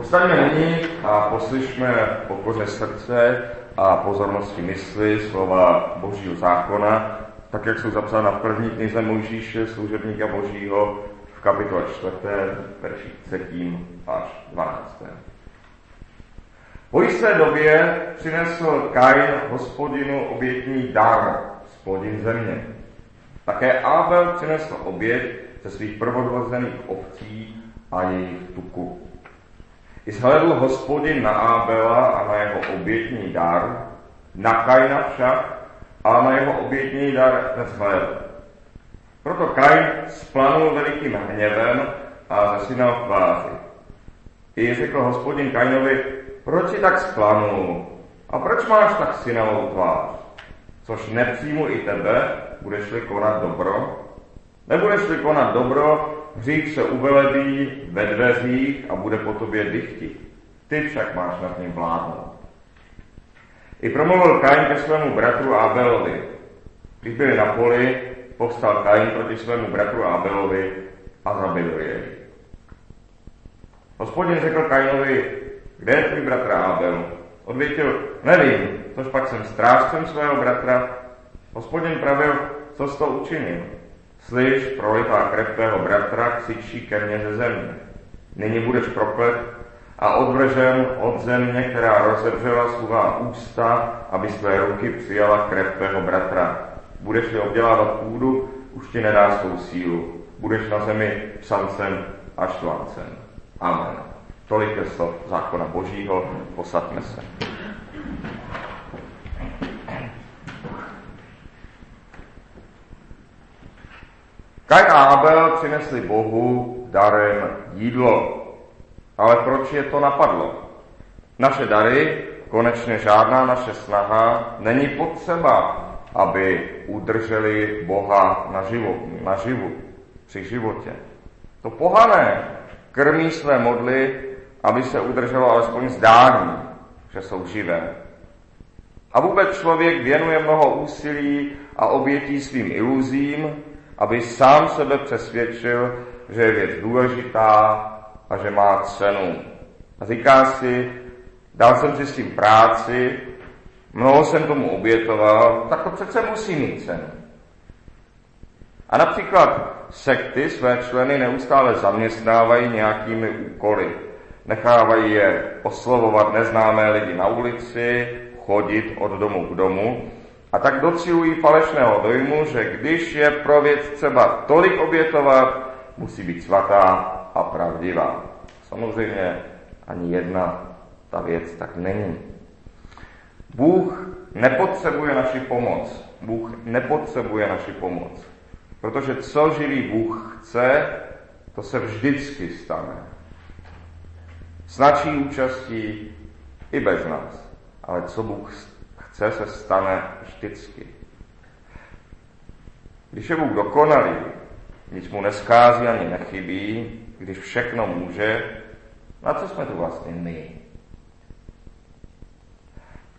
Postaňme nyní a poslyšme pokoře srdce a pozornosti mysli slova Božího zákona, tak jak jsou zapsána v první knize Mojžíše, služebníka Božího, v kapitole 4, verši 3. až 12. Po jisté době přinesl Kain hospodinu obětní dar, spodin země. Také Abel přinesl oběť ze svých prvodvozených ovcí a jejich tuku. Zhledl hospodin na Abela a na jeho obětní dar, na Kaina však a na jeho obětní dar nezhledl. Proto Kain splanul velikým hněvem a zasínal tváři. I řekl hospodin Kainovi, proč si tak splanul a proč máš tak synavou tvář? Což nepřijmu i tebe, budeš-li konat dobro? Nebudeš-li konat dobro, hřích se uveledí ve dveřích a bude po tobě dychti. Ty však máš nad ním vládnout. I promluvil Kain ke svému bratru Abelovi. Když byli na poli, povstal Kain proti svému bratru Abelovi a zabil jej. Hospodin řekl Kainovi, kde je tvůj bratr Abel? Odvětil, nevím, což pak jsem strážcem svého bratra. Hospodin pravil, co jsi to učinil? Slyš, prolitá krev tvého bratra křičí ke mně ze země. Nyní budeš proklet a odvržen od země, která rozevřela svá ústa, aby své ruky přijala krev tvého bratra. Budeš-li obdělávat půdu, už ti nedá svou sílu. Budeš na zemi psancem a štvancem. Amen. Tolik je slov zákona Božího, posadme se. Kain a Abel přinesli Bohu darem jídlo. Ale proč je to napadlo? Naše dary, konečně žádná naše snaha, není potřeba, aby udrželi Boha na, život, na živu, při životě. To pohané krmí své modly, aby se udrželo alespoň zdání, že jsou živé. A vůbec člověk věnuje mnoho úsilí a obětí svým iluzím, aby sám sebe přesvědčil, že je věc důležitá a že má cenu. A říká si, dal jsem si s tím práci, mnoho jsem tomu obětoval, tak to přece musí mít cenu. A například sekty své členy neustále zaměstnávají nějakými úkoly. Nechávají je oslovovat neznámé lidi na ulici, chodit od domu k domu a tak docilují falešného dojmu, že když je pro věc třeba tolik obětovat, musí být svatá a pravdivá. Samozřejmě ani jedna ta věc tak není. Bůh nepotřebuje naši pomoc. Bůh nepotřebuje naši pomoc. Protože co živý Bůh chce, to se vždycky stane. S naší účastí i bez nás. Ale co Bůh chce, se stane vždycky. Když je Bůh dokonalý, nic mu neskází ani nechybí, když všechno může, na co jsme tu vlastně my?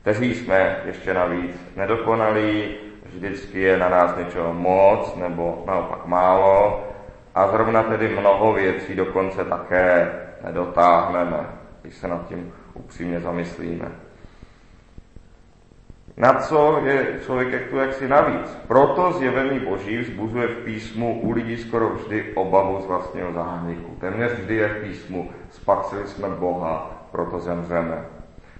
Kteří jsme ještě navíc nedokonalí, vždycky je na nás něčeho moc nebo naopak málo a zrovna tedy mnoho věcí dokonce také nedotáhneme, když se nad tím upřímně zamyslíme. Na co je člověk jak tu jaksi navíc? Proto zjevení Boží vzbuzuje v písmu u lidí skoro vždy obavu z vlastního zániku. Téměř vždy je v písmu spatřili jsme Boha, proto zemřeme.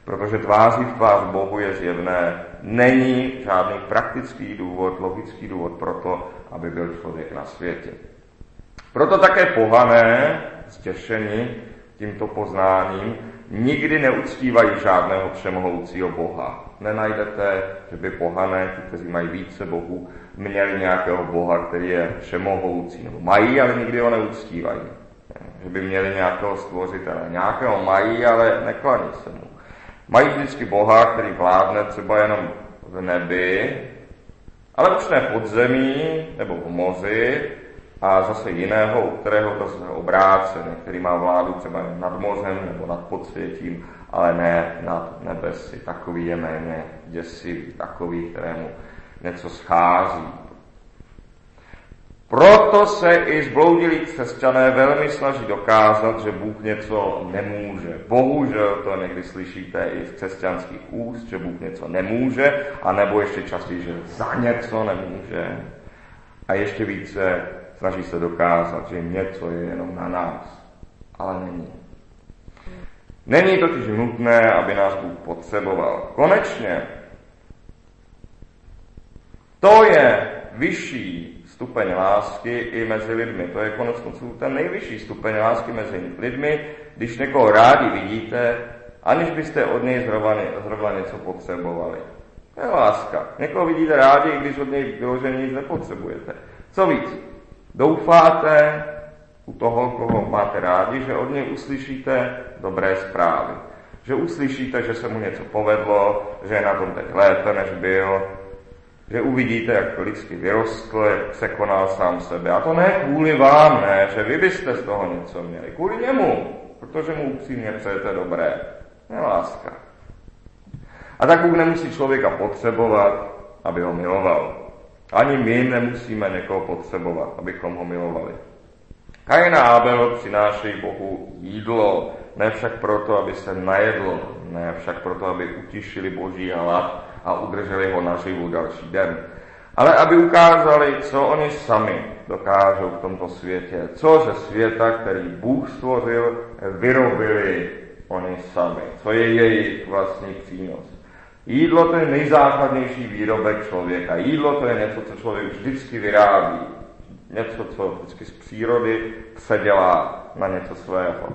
Protože tváří v tvář Bohu je zjevné, není žádný praktický důvod, logický důvod pro to, aby byl člověk na světě. Proto také pohané, ztěšení tímto poznáním, nikdy neuctívají žádného přemohoucího Boha. Nenajdete, že by pohané, ti, kteří mají více bohů, měli nějakého Boha, který je všemohoucí. Nebo mají, ale nikdy ho neuctívají. Že by měli nějakého stvořitele. Nějakého mají, ale neklaní se mu. Mají vždycky Boha, který vládne třeba jenom v nebi, ale už ne pod zemí nebo v moři, a zase jiného, u kterého to se obrácené, který má vládu třeba nad mořem nebo nad podsvětím, ale ne nad nebesy. Takový je méně děsivý, takový, kterému něco schází. Proto se i zbloudilí křesťané velmi snaží dokázat, že Bůh něco nemůže. Bohužel to někdy slyšíte i z křesťanských úst, že Bůh něco nemůže, anebo ještě častěji, že za něco nemůže. A ještě více snaží se dokázat, že něco je jenom na nás. Ale není. Není totiž nutné, aby nás Bůh potřeboval. Konečně to je vyšší stupeň lásky i mezi lidmi. To je konec konců ten nejvyšší stupeň lásky mezi lidmi, když někoho rádi vidíte, aniž byste od něj zrovna, něco potřebovali. To je láska. Někoho vidíte rádi, i když od něj vyloženě nic nepotřebujete. Co víc, doufáte u toho, koho máte rádi, že od něj uslyšíte dobré zprávy. Že uslyšíte, že se mu něco povedlo, že je na tom teď lépe, než byl, že uvidíte, jak lidsky vyrostl, jak překonal sám sebe. A to ne kvůli vám, ne, že vy byste z toho něco měli. Kvůli němu, protože mu upřímně přejete dobré. Je láska. A tak Bůh nemusí člověka potřebovat, aby ho miloval. Ani my nemusíme někoho potřebovat, abychom ho milovali. Kain a Abel přinášejí Bohu jídlo, ne však proto, aby se najedlo, ne však proto, aby utišili boží hlad, a udrželi ho naživu další den. Ale aby ukázali, co oni sami dokážou v tomto světě, co ze světa, který Bůh stvořil, vyrobili oni sami, co je jejich vlastní přínos. Jídlo to je nejzákladnější výrobek člověka. Jídlo to je něco, co člověk vždycky vyrábí. Něco, co vždycky z přírody předělá na něco svého.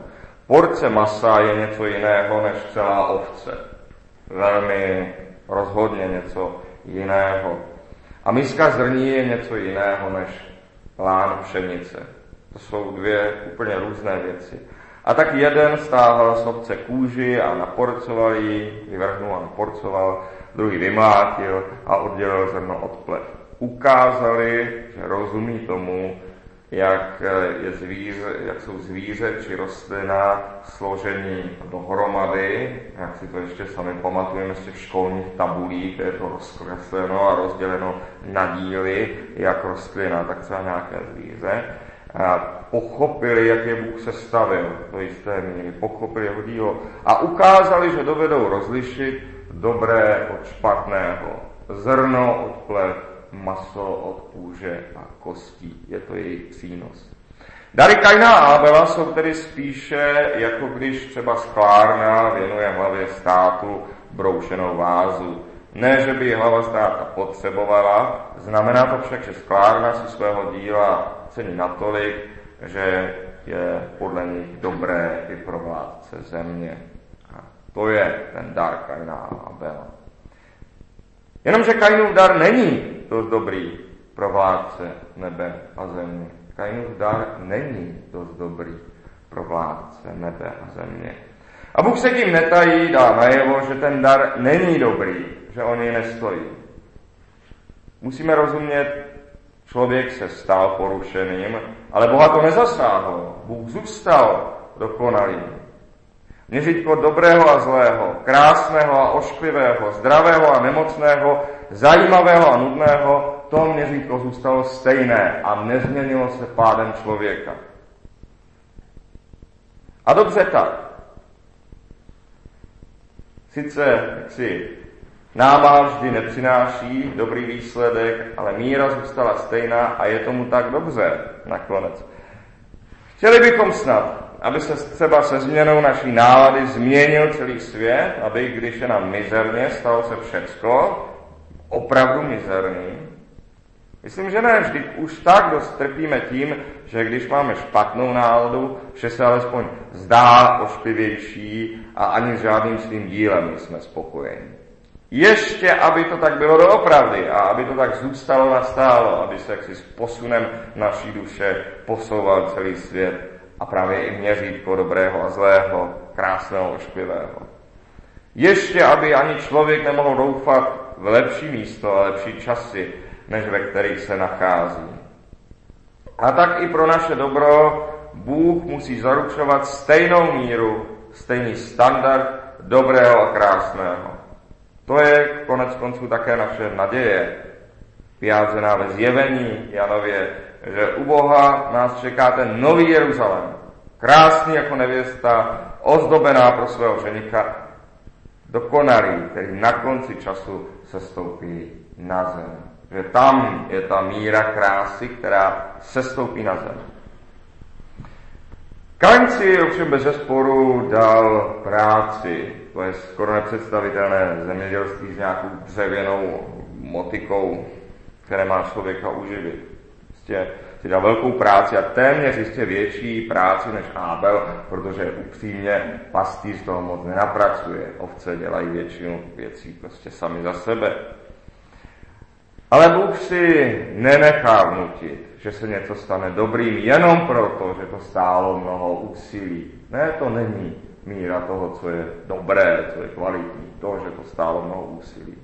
Porce masa je něco jiného než celá ovce. Velmi rozhodně něco jiného. A miska zrní je něco jiného než lán pšenice. To jsou dvě úplně různé věci. A tak jeden stáhl z obce kůži a naporcoval ji, vyvrhnul a naporcoval, druhý vymlátil a oddělil zrno od plev. Ukázali, že rozumí tomu, jak, eh, je zvíře, jak jsou zvíře či rostlina složení dohromady, jak si to ještě sami pamatujeme z těch školních tabulí, kde je to rozkresleno a rozděleno na díly, jak rostlina, tak třeba nějaké zvíře. Pochopili, jak je Bůh sestavil do jisté míry, pochopili jeho dílo a ukázali, že dovedou rozlišit dobré od špatného, zrno od plev, maso od kůže a kostí. Je to jejich přínos. Dary Kaina a Abela jsou tedy spíše, jako když třeba sklárna věnuje hlavě státu broušenou vázu. Ne, že by hlava státa potřebovala, znamená to však, že sklárna si svého díla cení natolik, že je podle nich dobré i pro vládce země. A to je ten dar Kaina a Abela. Jenomže Kainův dar není dost dobrý pro vládce nebe a země. Kainův dar není dost dobrý pro vládce nebe a země. A Bůh se tím netají, dá najevo, že ten dar není dobrý, že on něj nestojí. Musíme rozumět, člověk se stal porušeným, ale Boha to nezasáhlo. Bůh zůstal dokonalým. Měřítko dobrého a zlého, krásného a ošklivého, zdravého a nemocného, zajímavého a nudného, to měřítko zůstalo stejné a nezměnilo se pádem člověka. A dobře tak. Sice si náma vždy nepřináší dobrý výsledek, ale míra zůstala stejná a je tomu tak dobře nakonec. Chtěli bychom snad, aby se třeba se změnou naší nálady změnil celý svět, aby když je nám mizerně, stalo se všecko, opravdu mizerný? Myslím, že ne, vždyť už tak dost trpíme tím, že když máme špatnou náladu, že se alespoň zdá ošklivější a ani s žádným svým dílem jsme spokojeni. Ještě, aby to tak bylo doopravdy a aby to tak zůstalo nastálo, aby se jaksi s posunem naší duše posouval celý svět a právě i měřítko dobrého a zlého, krásného, ošklivého. Ještě, aby ani člověk nemohl doufat v lepší místo a lepší časy, než ve kterých se nachází. A tak i pro naše dobro Bůh musí zaručovat stejnou míru, stejný standard dobrého a krásného. To je konec konců také naše naděje, vyjádřená ve zjevení Janově že u Boha nás čeká ten nový Jeruzalém. Krásný jako nevěsta, ozdobená pro svého ženicha, dokonalý, který na konci času se stoupí na zem. Že tam je ta míra krásy, která se stoupí na zem. Kain si ovšem bez zesporu dal práci, to je skoro nepředstavitelné zemědělství s nějakou dřevěnou motikou, které má člověka uživit. Prostě si dal velkou práci a téměř jistě větší práci než Abel, protože upřímně pastýř toho moc nenapracuje. Ovce dělají většinu věcí prostě sami za sebe. Ale Bůh si nenechá vnutit, že se něco stane dobrým jenom proto, že to stálo mnoho úsilí. Ne, to není míra toho, co je dobré, co je kvalitní, to, že to stálo mnoho úsilí.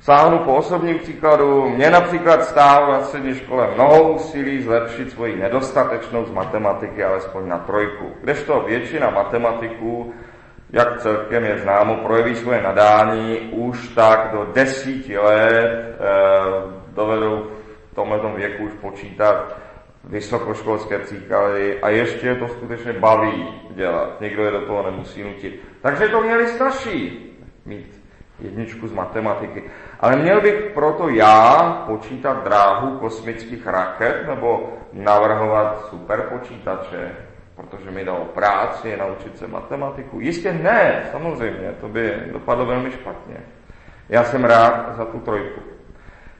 Sáhnu po osobním příkladu. Mě například stálo na střední škole mnoho úsilí zlepšit svoji nedostatečnou z matematiky alespoň na trojku. Kdežto většina matematiků, jak celkem je známo, projeví svoje nadání už tak do desíti let e, dovedou v tomhle věku už počítat vysokoškolské příklady a ještě to skutečně baví dělat. Nikdo je do toho nemusí nutit. Takže to měli snažší mít jedničku z matematiky. Ale měl bych proto já počítat dráhu kosmických raket nebo navrhovat superpočítače, protože mi dalo práci naučit se matematiku? Jistě ne, samozřejmě, to by dopadlo velmi špatně. Já jsem rád za tu trojku.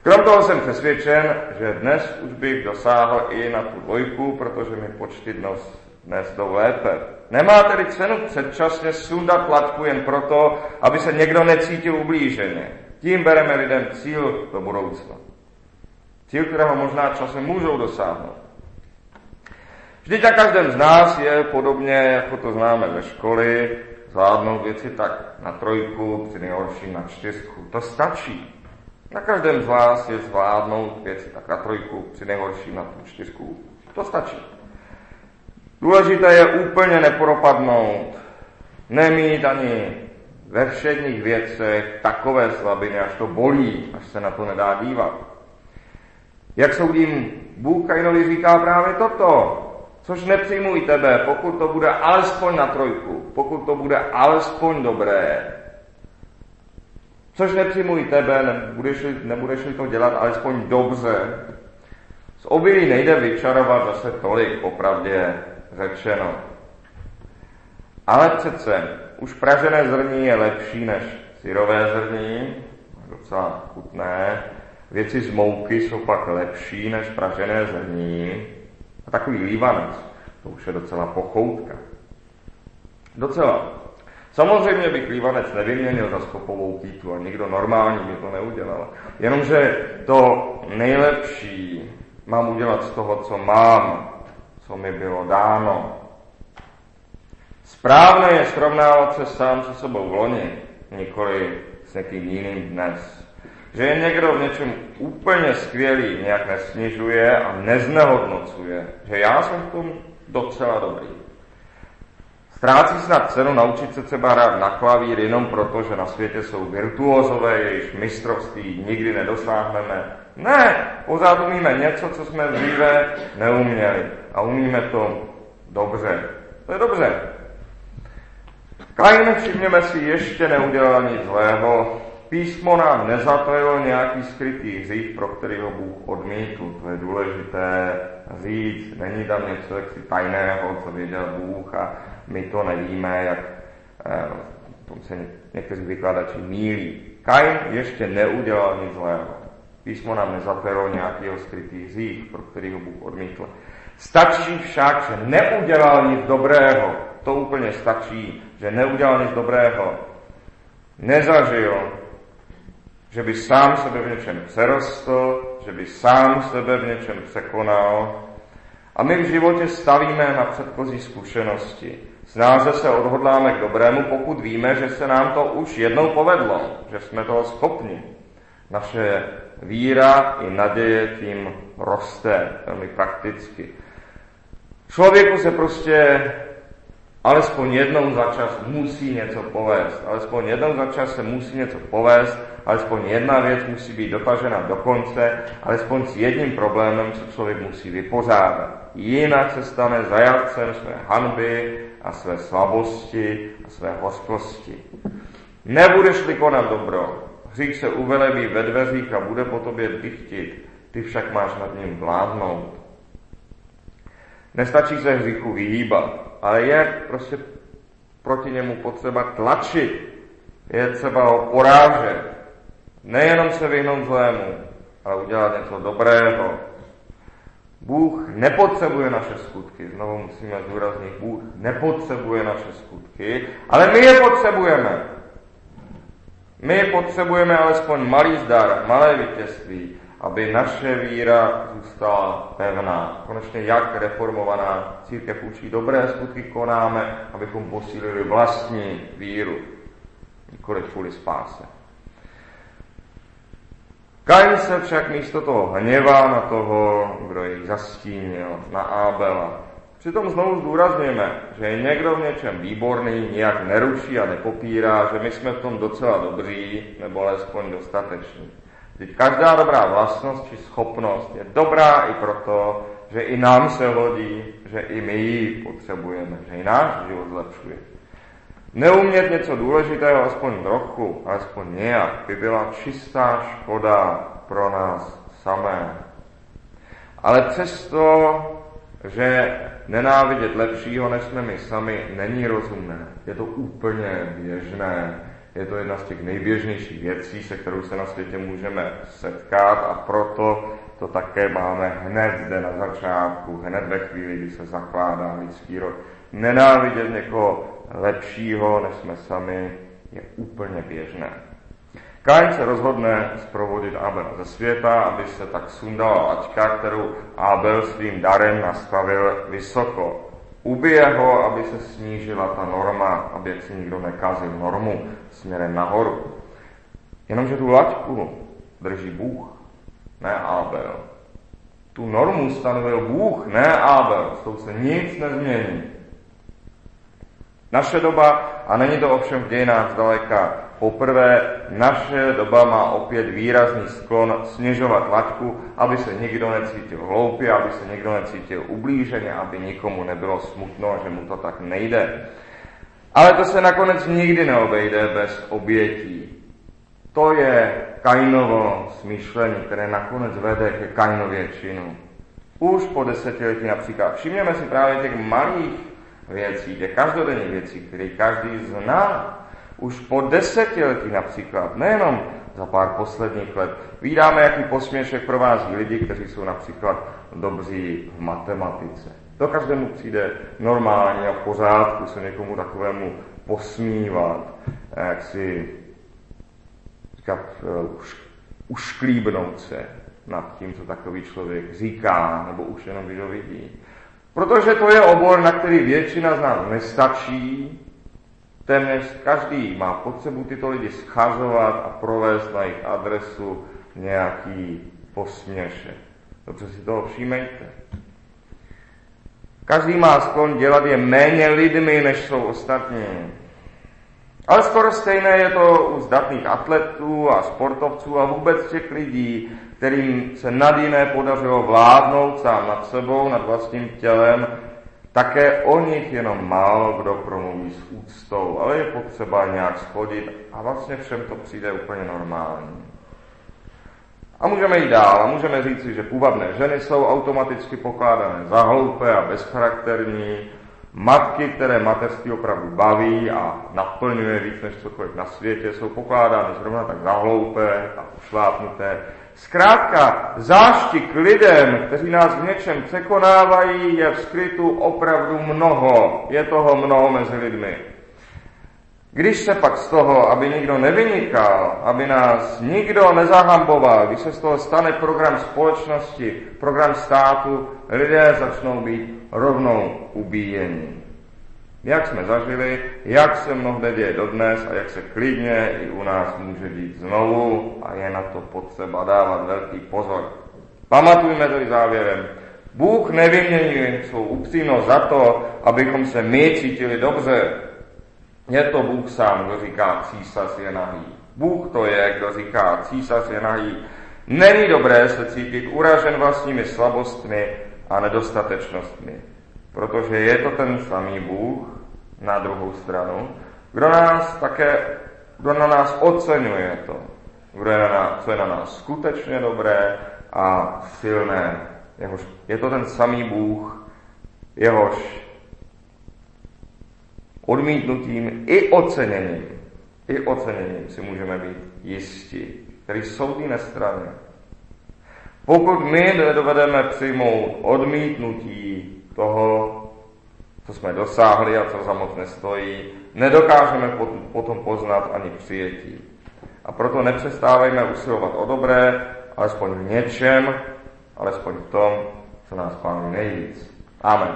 Krom toho jsem přesvědčen, že dnes už bych dosáhl i na tu dvojku, protože mi počty dnes, dnes jdou lépe. Nemá tedy cenu předčasně sundat tlačku jen proto, aby se někdo necítil ublíženě. Tím bereme lidem cíl do budoucna. Cíl, kterého možná časem můžou dosáhnout. Vždyť a každém z nás je podobně, jako to známe ze školy, zvládnout věci tak na trojku, při nejhorším na čtyřku. To stačí. Na každém z vás je zvládnout věci tak na trojku, při nejhorším na tu čtyřku. To stačí. Důležité je úplně nepropadnout, nemít ani ve všedních věcech takové slabiny, až to bolí, až se na to nedá dívat. Jak soudím, Bůh Kainovi říká právě toto, což nepřijmuj tebe, pokud to bude alespoň na trojku, pokud to bude alespoň dobré. Což nepřijmuj tebe, nebudeš, nebudeš-li to dělat alespoň dobře. Z obilí nejde vyčarovat zase tolik, popravdě řečeno. Ale přece už pražené zrní je lepší než syrové zrní, docela chutné. Věci z mouky jsou pak lepší než pražené zrní. A takový lívanec, to už je docela pochoutka. Docela. Samozřejmě bych lívanec nevyměnil za skopovou pítu a nikdo normální by to neudělal. Jenomže to nejlepší mám udělat z toho, co mám, co mi bylo dáno. Správné je srovnávat se sám se sebou v loni, nikoli s někým jiným dnes. Že je někdo v něčem úplně skvělý, nějak nesnižuje a neznehodnocuje, že já jsem v tom docela dobrý. Ztrácí snad cenu naučit se třeba hrát na klavír jenom proto, že na světě jsou virtuózové, jejichž mistrovství nikdy nedosáhneme. Ne, pořád umíme něco, co jsme dříve neuměli. A umíme to dobře. To je dobře. Kain, všimněme si, ještě neudělal nic zlého. Písmo nám nezatajilo nějaký skrytý hřích, pro který ho Bůh odmítl. To je důležité říct. Není tam něco jaksi tajného, co věděl Bůh a my to nevíme, jak eh, tom se někteří vykladači mílí. Kain ještě neudělal nic zlého. Písmo nám nezatajilo nějakého skrytý hřích, pro který ho Bůh odmítl. Stačí však, že neudělal nic dobrého. To úplně stačí, že neudělal nic dobrého. Nezažil, že by sám sebe v něčem přerostl, že by sám sebe v něčem překonal. A my v životě stavíme na předchozí zkušenosti. Snáze se odhodláme k dobrému, pokud víme, že se nám to už jednou povedlo, že jsme toho schopni. Naše víra i naděje tím roste velmi prakticky. Člověku se prostě alespoň jednou za čas musí něco povést. Alespoň jednou za čas se musí něco povést, alespoň jedna věc musí být dotažena do konce, alespoň s jedním problémem se člověk musí vypořádat. Jinak se stane zajatcem své hanby a své slabosti a své hořkosti. Nebudeš-li konat dobro, hřích se uvelebí ve dveřích a bude po tobě dychtit, ty však máš nad ním vládnout. Nestačí se hříchu vyhýbat, ale je prostě proti němu potřeba tlačit. Je třeba ho porážet. Nejenom se vyhnout zlému, ale udělat něco dobrého. Bůh nepotřebuje naše skutky, znovu musíme zdůraznit, Bůh nepotřebuje naše skutky, ale my je potřebujeme. My potřebujeme alespoň malý zdar, malé vítězství, aby naše víra zůstala pevná. Konečně jak reformovaná církev učí dobré skutky konáme, abychom posílili vlastní víru, nikoli kvůli spáse. Kain se však místo toho hněvá na toho, kdo jej zastínil, na Ábela. Přitom znovu zdůrazněme, že je někdo v něčem výborný, nijak neruší a nepopírá, že my jsme v tom docela dobří, nebo alespoň dostateční. Teď každá dobrá vlastnost či schopnost je dobrá i proto, že i nám se hodí, že i my ji potřebujeme, že i náš život zlepšuje. Neumět něco důležitého, aspoň trochu, alespoň nějak, by byla čistá škoda pro nás samé. Ale přesto, že nenávidět lepšího, než jsme my sami, není rozumné. Je to úplně běžné. Je to jedna z těch nejběžnějších věcí, se kterou se na světě můžeme setkat a proto to také máme hned zde na začátku, hned ve chvíli, kdy se zakládá lidský rod. Nenávidět někoho lepšího, než jsme sami, je úplně běžné. Kain se rozhodne zprovodit Abel ze světa, aby se tak sundala laťka, kterou Abel svým darem nastavil vysoko ubije ho, aby se snížila ta norma, aby si nikdo nekazil normu směrem nahoru. Jenomže tu laťku drží Bůh, ne Abel. Tu normu stanovil Bůh, ne Abel. S tou se nic nezmění. Naše doba, a není to ovšem v dějinách zdaleka Poprvé naše doba má opět výrazný sklon snižovat laťku, aby se nikdo necítil hloupě, aby se nikdo necítil ublíženě, aby nikomu nebylo smutno, že mu to tak nejde. Ale to se nakonec nikdy neobejde bez obětí. To je Kainovo smýšlení, které nakonec vede ke Kainově činu. Už po desetiletí například. Všimněme si právě těch malých věcí, těch každodenních věcí, které každý zná už po desetiletí například, nejenom za pár posledních let, vydáme, jaký posměšek provází lidi, kteří jsou například dobří v matematice. To každému přijde normálně a v pořádku se někomu takovému posmívat, jak si říkat, už, ušklíbnout se nad tím, co takový člověk říká, nebo už jenom když ho vidí. Protože to je obor, na který většina z nás nestačí, Téměř každý má potřebu tyto lidi schazovat a provést na jejich adresu nějaký posměšek. Dobře si toho všímejte. Každý má sklon dělat je méně lidmi, než jsou ostatní. Ale skoro stejné je to u zdatných atletů a sportovců a vůbec těch lidí, kterým se nad jiné podařilo vládnout sám nad sebou, nad vlastním tělem také o nich jenom málo kdo promluví s úctou, ale je potřeba nějak schodit a vlastně všem to přijde úplně normální. A můžeme jít dál a můžeme říci, že půvabné ženy jsou automaticky pokládané za hloupé a bezcharakterní, matky, které mateřství opravdu baví a naplňuje víc než cokoliv na světě, jsou pokládány zrovna tak za hloupé a ušlápnuté, Zkrátka, záštik lidem, kteří nás v něčem překonávají, je v skrytu opravdu mnoho. Je toho mnoho mezi lidmi. Když se pak z toho, aby nikdo nevynikal, aby nás nikdo nezahamboval, když se z toho stane program společnosti, program státu, lidé začnou být rovnou ubíjeni jak jsme zažili, jak se mnohde děje dodnes a jak se klidně i u nás může dít znovu a je na to potřeba dávat velký pozor. Pamatujme tedy závěrem, Bůh nevyměňuje svou upřímnost za to, abychom se my cítili dobře. Je to Bůh sám, kdo říká, císař je nahý. Bůh to je, kdo říká, císař je nahý. Není dobré se cítit uražen vlastními slabostmi a nedostatečnostmi, protože je to ten samý Bůh na druhou stranu, kdo nás také, kdo na nás oceňuje to, kdo je na nás, co je na nás skutečně dobré a silné. Jehož, je to ten samý Bůh, jehož odmítnutím i oceněním, i oceněním si můžeme být jistí, který jsou ty nestrany. Pokud my nedovedeme přijmout odmítnutí toho, co jsme dosáhli a co za moc nestojí, nedokážeme potom poznat ani přijetí. A proto nepřestávejme usilovat o dobré, alespoň v něčem, alespoň v tom, co nás pánuje nejvíc. Amen.